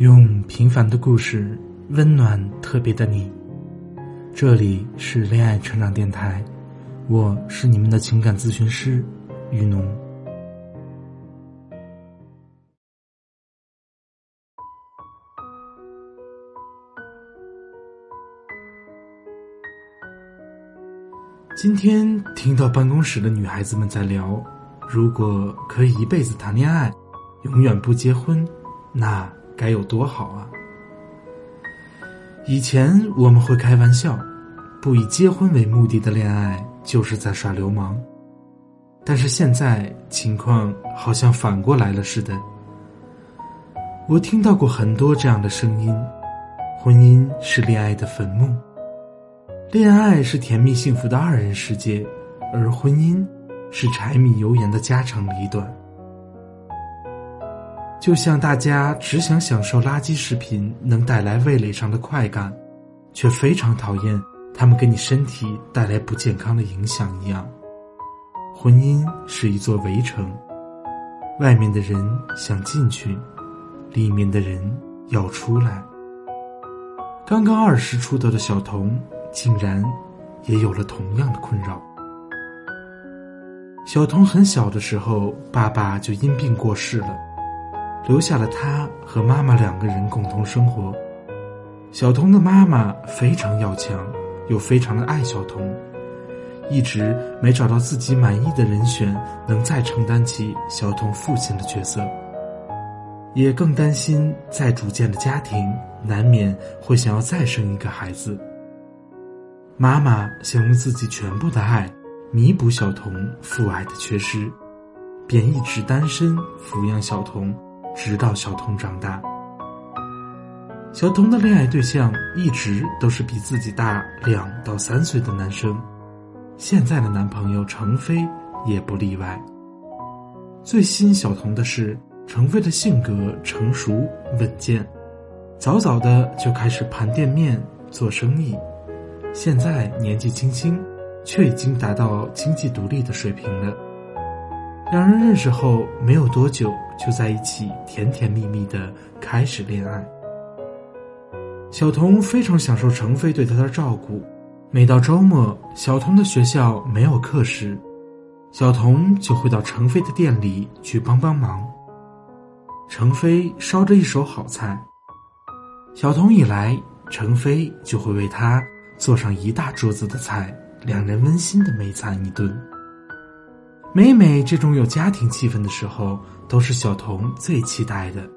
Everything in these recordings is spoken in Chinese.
用平凡的故事温暖特别的你。这里是恋爱成长电台，我是你们的情感咨询师雨农。今天听到办公室的女孩子们在聊，如果可以一辈子谈恋爱，永远不结婚，那该有多好啊！以前我们会开玩笑，不以结婚为目的的恋爱就是在耍流氓，但是现在情况好像反过来了似的。我听到过很多这样的声音：婚姻是恋爱的坟墓。恋爱是甜蜜幸福的二人世界，而婚姻是柴米油盐的家长里短。就像大家只想享受垃圾食品能带来味蕾上的快感，却非常讨厌他们给你身体带来不健康的影响一样，婚姻是一座围城，外面的人想进去，里面的人要出来。刚刚二十出头的小童。竟然也有了同样的困扰。小童很小的时候，爸爸就因病过世了，留下了他和妈妈两个人共同生活。小童的妈妈非常要强，又非常的爱小童，一直没找到自己满意的人选，能再承担起小童父亲的角色，也更担心再组建的家庭难免会想要再生一个孩子。妈妈想用自己全部的爱弥补小童父爱的缺失，便一直单身抚养小童，直到小童长大。小童的恋爱对象一直都是比自己大两到三岁的男生，现在的男朋友程飞也不例外。最吸引小童的是程飞的性格成熟稳健，早早的就开始盘店面做生意。现在年纪轻轻，却已经达到经济独立的水平了。两人认识后没有多久，就在一起甜甜蜜蜜的开始恋爱。小童非常享受程飞对她的照顾，每到周末，小童的学校没有课时，小童就会到程飞的店里去帮帮忙。程飞烧着一手好菜，小童一来，程飞就会为他。做上一大桌子的菜，两人温馨的美餐一顿。每每这种有家庭气氛的时候，都是小童最期待的。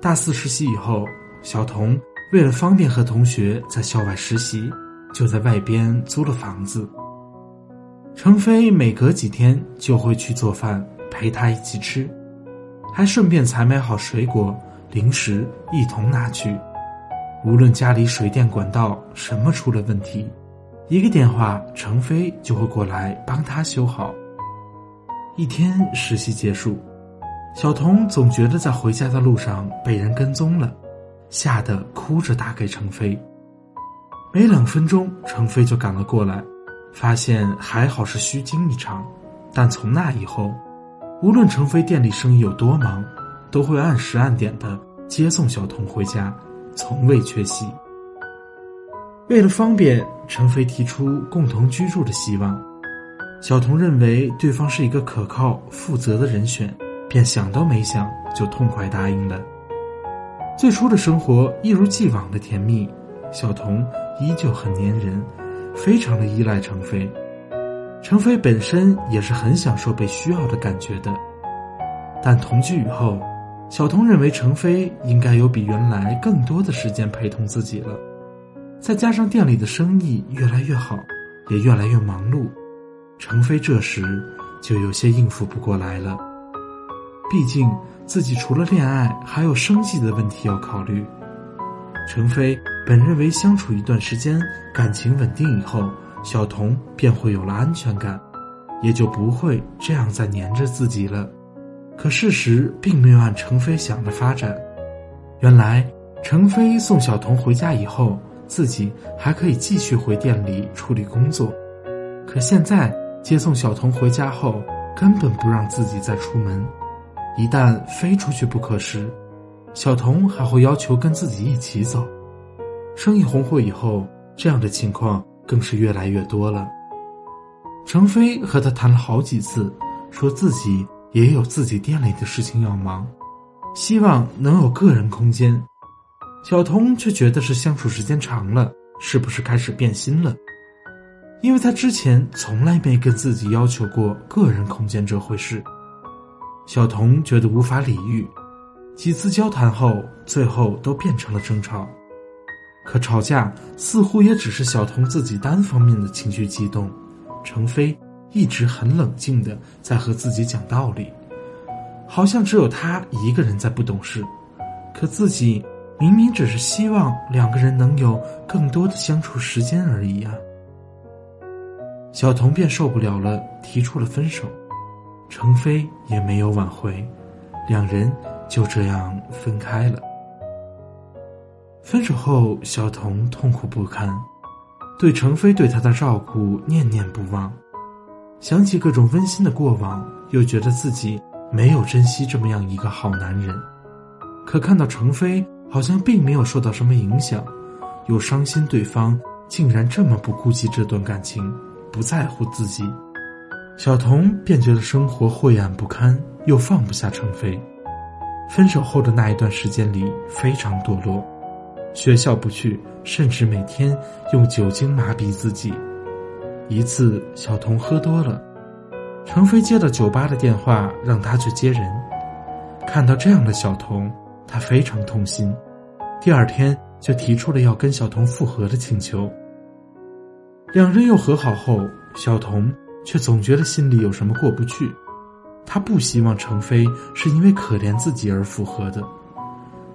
大四实习以后，小童为了方便和同学在校外实习，就在外边租了房子。程飞每隔几天就会去做饭陪他一起吃，还顺便采买好水果、零食一同拿去。无论家里水电管道什么出了问题，一个电话，程飞就会过来帮他修好。一天实习结束，小童总觉得在回家的路上被人跟踪了，吓得哭着打给程飞。没两分钟，程飞就赶了过来，发现还好是虚惊一场，但从那以后，无论程飞店里生意有多忙，都会按时按点的接送小童回家。从未缺席。为了方便，程飞提出共同居住的希望。小童认为对方是一个可靠、负责的人选，便想都没想就痛快答应了。最初的生活一如既往的甜蜜，小童依旧很粘人，非常的依赖程飞。程飞本身也是很享受被需要的感觉的，但同居以后。小童认为程飞应该有比原来更多的时间陪同自己了，再加上店里的生意越来越好，也越来越忙碌，程飞这时就有些应付不过来了。毕竟自己除了恋爱，还有生计的问题要考虑。程飞本认为相处一段时间，感情稳定以后，小童便会有了安全感，也就不会这样再黏着自己了。可事实并没有按程飞想的发展。原来，程飞送小童回家以后，自己还可以继续回店里处理工作。可现在接送小童回家后，根本不让自己再出门，一旦非出去不可时，小童还会要求跟自己一起走。生意红火以后，这样的情况更是越来越多了。程飞和他谈了好几次，说自己也有自己店里的事情要忙，希望能有个人空间。小童却觉得是相处时间长了，是不是开始变心了？因为他之前从来没跟自己要求过个人空间这回事。小童觉得无法理喻，几次交谈后，最后都变成了争吵。可吵架似乎也只是小童自己单方面的情绪激动，程飞一直很冷静的在和自己讲道理，好像只有他一个人在不懂事，可自己明明只是希望两个人能有更多的相处时间而已啊。小童便受不了了，提出了分手，程飞也没有挽回，两人就这样分开了。分手后，小童痛苦不堪，对程飞对他的照顾念念不忘。想起各种温馨的过往，又觉得自己没有珍惜这么样一个好男人。可看到程飞好像并没有受到什么影响，又伤心对方竟然这么不顾及这段感情，不在乎自己，小童便觉得生活晦暗不堪，又放不下程飞。分手后的那一段时间里，非常堕落。学校不去，甚至每天用酒精麻痹自己。一次，小童喝多了，程飞接到酒吧的电话，让他去接人。看到这样的小童，他非常痛心。第二天就提出了要跟小童复合的请求。两人又和好后，小童却总觉得心里有什么过不去。他不希望程飞是因为可怜自己而复合的，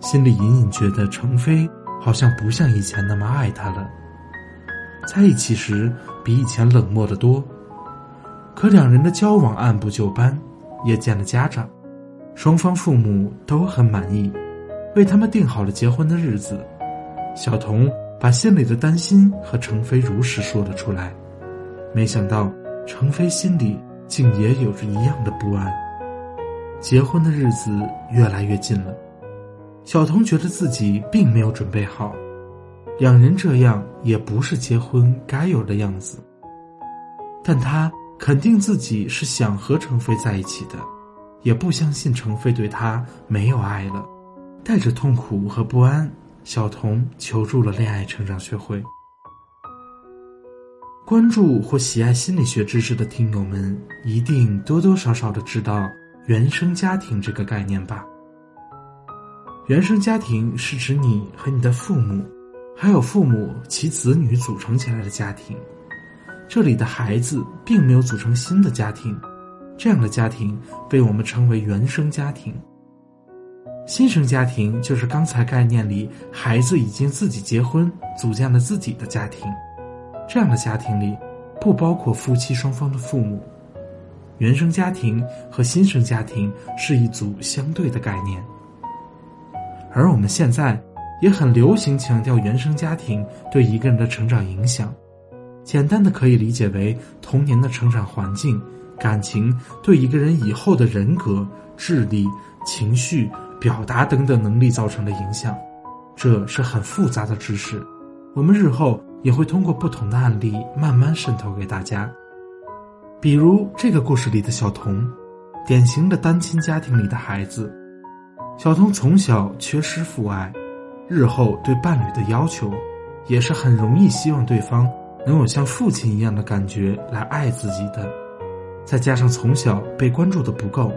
心里隐隐觉得程飞。好像不像以前那么爱他了。在一起时比以前冷漠的多，可两人的交往按部就班，也见了家长，双方父母都很满意，为他们定好了结婚的日子。小童把心里的担心和程飞如实说了出来，没想到程飞心里竟也有着一样的不安。结婚的日子越来越近了。小童觉得自己并没有准备好，两人这样也不是结婚该有的样子。但他肯定自己是想和程飞在一起的，也不相信程飞对他没有爱了。带着痛苦和不安，小童求助了恋爱成长学会。关注或喜爱心理学知识的听友们，一定多多少少的知道原生家庭这个概念吧。原生家庭是指你和你的父母，还有父母其子女组成起来的家庭。这里的孩子并没有组成新的家庭，这样的家庭被我们称为原生家庭。新生家庭就是刚才概念里孩子已经自己结婚，组建了自己的家庭。这样的家庭里不包括夫妻双方的父母。原生家庭和新生家庭是一组相对的概念。而我们现在也很流行强调原生家庭对一个人的成长影响，简单的可以理解为童年的成长环境、感情对一个人以后的人格、智力、情绪、表达等等能力造成的影响。这是很复杂的知识，我们日后也会通过不同的案例慢慢渗透给大家。比如这个故事里的小童，典型的单亲家庭里的孩子。小童从小缺失父爱，日后对伴侣的要求，也是很容易希望对方能有像父亲一样的感觉来爱自己的。再加上从小被关注的不够，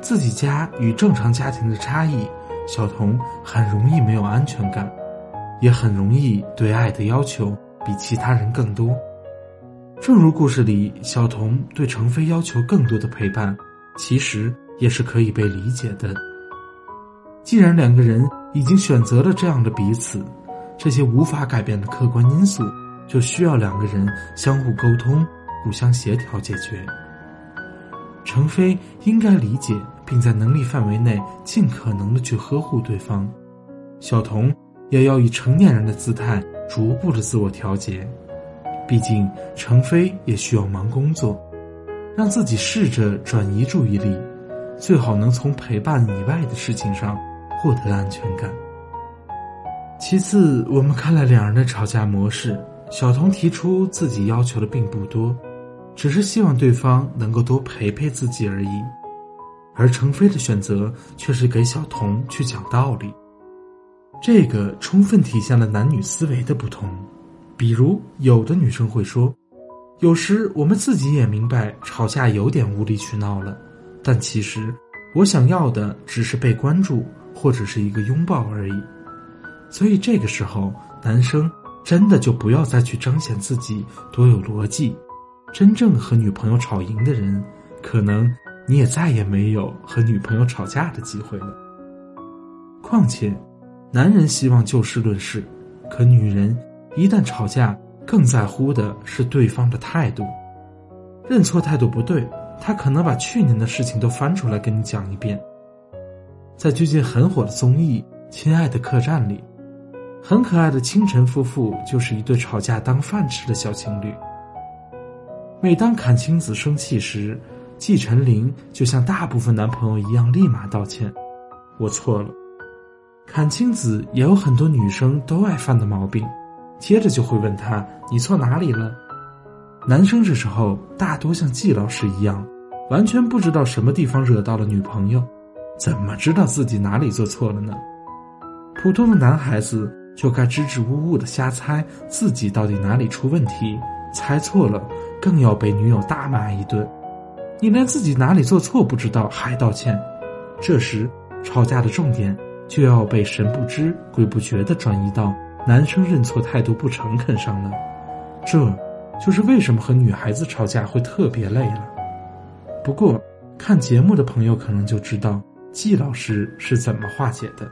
自己家与正常家庭的差异，小童很容易没有安全感，也很容易对爱的要求比其他人更多。正如故事里小童对程飞要求更多的陪伴，其实也是可以被理解的。既然两个人已经选择了这样的彼此，这些无法改变的客观因素，就需要两个人相互沟通、互相协调解决。程飞应该理解，并在能力范围内尽可能的去呵护对方；小童也要以成年人的姿态逐步的自我调节。毕竟程飞也需要忙工作，让自己试着转移注意力，最好能从陪伴以外的事情上获得安全感。其次，我们看了两人的吵架模式，小童提出自己要求的并不多，只是希望对方能够多陪陪自己而已。而程飞的选择却是给小童去讲道理，这个充分体现了男女思维的不同。比如，有的女生会说：“有时我们自己也明白吵架有点无理取闹了，但其实我想要的只是被关注或者是一个拥抱而已。”所以这个时候，男生真的就不要再去彰显自己多有逻辑。真正和女朋友吵赢的人，可能。你也再也没有和女朋友吵架的机会了。况且，男人希望就事论事，可女人一旦吵架，更在乎的是对方的态度。认错态度不对，他可能把去年的事情都翻出来跟你讲一遍。在最近很火的综艺《亲爱的客栈》里，很可爱的清晨夫妇就是一对吵架当饭吃的小情侣。每当阚清子生气时，季晨林就像大部分男朋友一样，立马道歉：“我错了。”阚清子也有很多女生都爱犯的毛病，接着就会问他：“你错哪里了？”男生这时候大多像季老师一样，完全不知道什么地方惹到了女朋友，怎么知道自己哪里做错了呢？普通的男孩子就该支支吾吾的瞎猜自己到底哪里出问题，猜错了更要被女友大骂一顿。你连自己哪里做错不知道还道歉，这时吵架的重点就要被神不知鬼不觉的转移到男生认错态度不诚恳上了。这，就是为什么和女孩子吵架会特别累了。不过，看节目的朋友可能就知道季老师是怎么化解的。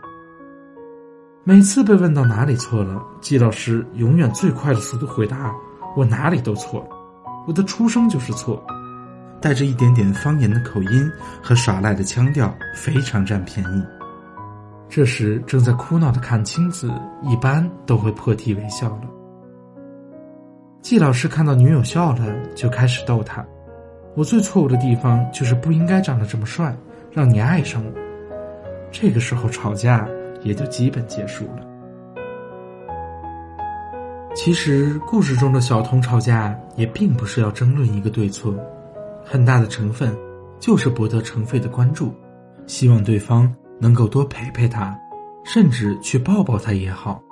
每次被问到哪里错了，季老师永远最快的速度回答：“我哪里都错，我的出生就是错。”带着一点点方言的口音和耍赖的腔调，非常占便宜。这时正在哭闹的阚清子一般都会破涕为笑了。季老师看到女友笑了，就开始逗她：“我最错误的地方就是不应该长得这么帅，让你爱上我。”这个时候吵架也就基本结束了。其实故事中的小童吵架也并不是要争论一个对错。很大的成分，就是博得程飞的关注，希望对方能够多陪陪他，甚至去抱抱他也好，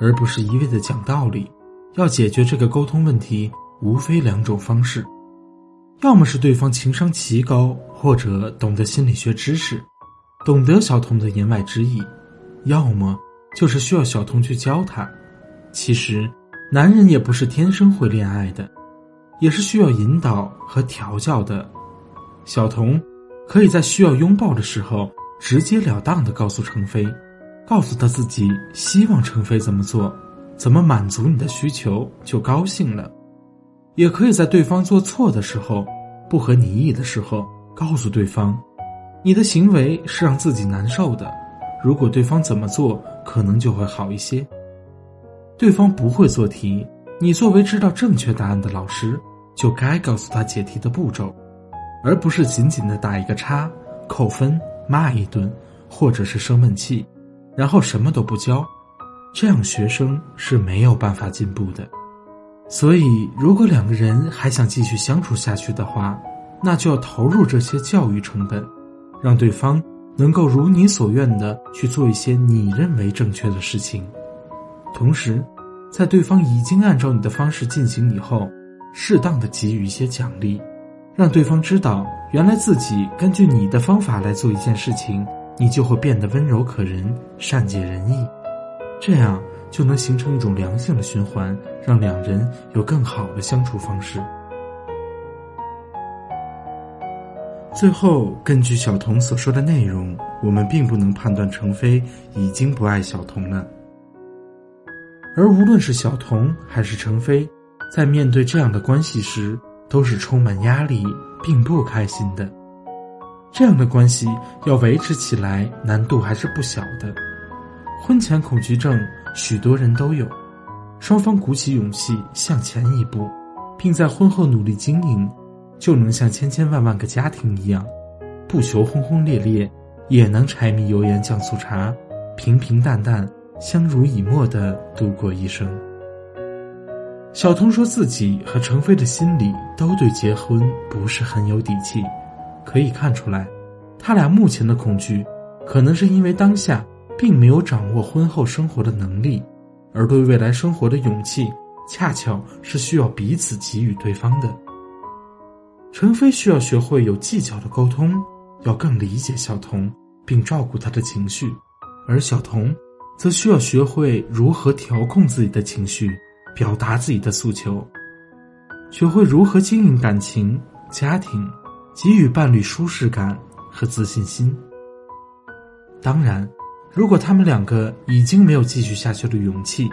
而不是一味的讲道理。要解决这个沟通问题，无非两种方式：要么是对方情商奇高，或者懂得心理学知识，懂得小童的言外之意；要么就是需要小童去教他。其实，男人也不是天生会恋爱的。也是需要引导和调教的。小童可以在需要拥抱的时候，直截了当的告诉程飞，告诉他自己希望程飞怎么做，怎么满足你的需求就高兴了。也可以在对方做错的时候，不合你意的时候，告诉对方，你的行为是让自己难受的。如果对方怎么做，可能就会好一些。对方不会做题。你作为知道正确答案的老师，就该告诉他解题的步骤，而不是仅仅的打一个叉、扣分、骂一顿，或者是生闷气，然后什么都不教。这样学生是没有办法进步的。所以，如果两个人还想继续相处下去的话，那就要投入这些教育成本，让对方能够如你所愿的去做一些你认为正确的事情，同时。在对方已经按照你的方式进行以后，适当的给予一些奖励，让对方知道原来自己根据你的方法来做一件事情，你就会变得温柔可人、善解人意，这样就能形成一种良性的循环，让两人有更好的相处方式。最后，根据小童所说的内容，我们并不能判断程飞已经不爱小童了。而无论是小童还是程飞，在面对这样的关系时，都是充满压力并不开心的。这样的关系要维持起来，难度还是不小的。婚前恐惧症许多人都有，双方鼓起勇气向前一步，并在婚后努力经营，就能像千千万万个家庭一样，不求轰轰烈烈，也能柴米油盐酱醋茶，平平淡淡，相濡以沫的度过一生。小童说自己和程飞的心里都对结婚不是很有底气，可以看出来，他俩目前的恐惧，可能是因为当下并没有掌握婚后生活的能力。而对未来生活的勇气，恰巧是需要彼此给予对方的。陈飞需要学会有技巧的沟通，要更理解小童，并照顾他的情绪；而小童，则需要学会如何调控自己的情绪，表达自己的诉求，学会如何经营感情、家庭，给予伴侣舒适感和自信心。当然。如果他们两个已经没有继续下去的勇气，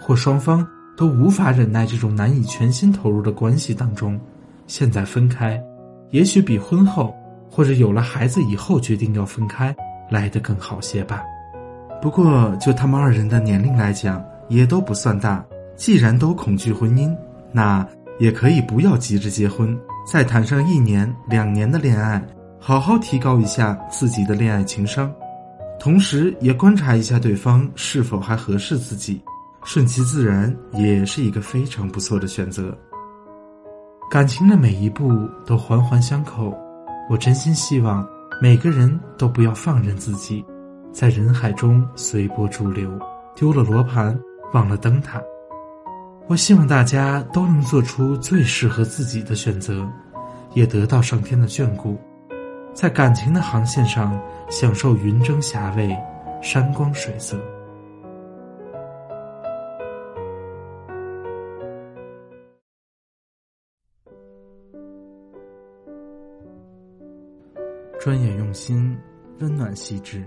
或双方都无法忍耐这种难以全心投入的关系当中，现在分开，也许比婚后或者有了孩子以后决定要分开来得更好些吧。不过就他们二人的年龄来讲，也都不算大。既然都恐惧婚姻，那也可以不要急着结婚，再谈上一年两年的恋爱，好好提高一下自己的恋爱情商。同时，也观察一下对方是否还合适自己，顺其自然也是一个非常不错的选择。感情的每一步都环环相扣，我真心希望每个人都不要放任自己，在人海中随波逐流，丢了罗盘，忘了灯塔。我希望大家都能做出最适合自己的选择，也得到上天的眷顾。在感情的航线上，享受云蒸霞蔚、山光水色。专业用心，温暖细致，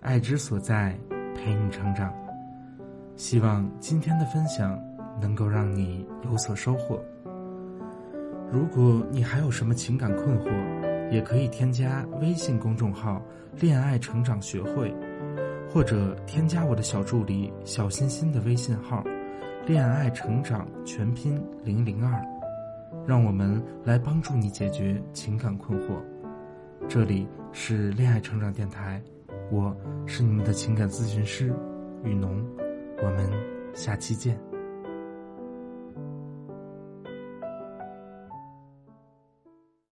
爱之所在，陪你成长。希望今天的分享能够让你有所收获。如果你还有什么情感困惑，也可以添加微信公众号“恋爱成长学会”，或者添加我的小助理小心心的微信号“恋爱成长全拼零零二”，让我们来帮助你解决情感困惑。这里是恋爱成长电台，我是你们的情感咨询师雨农，我们下期见。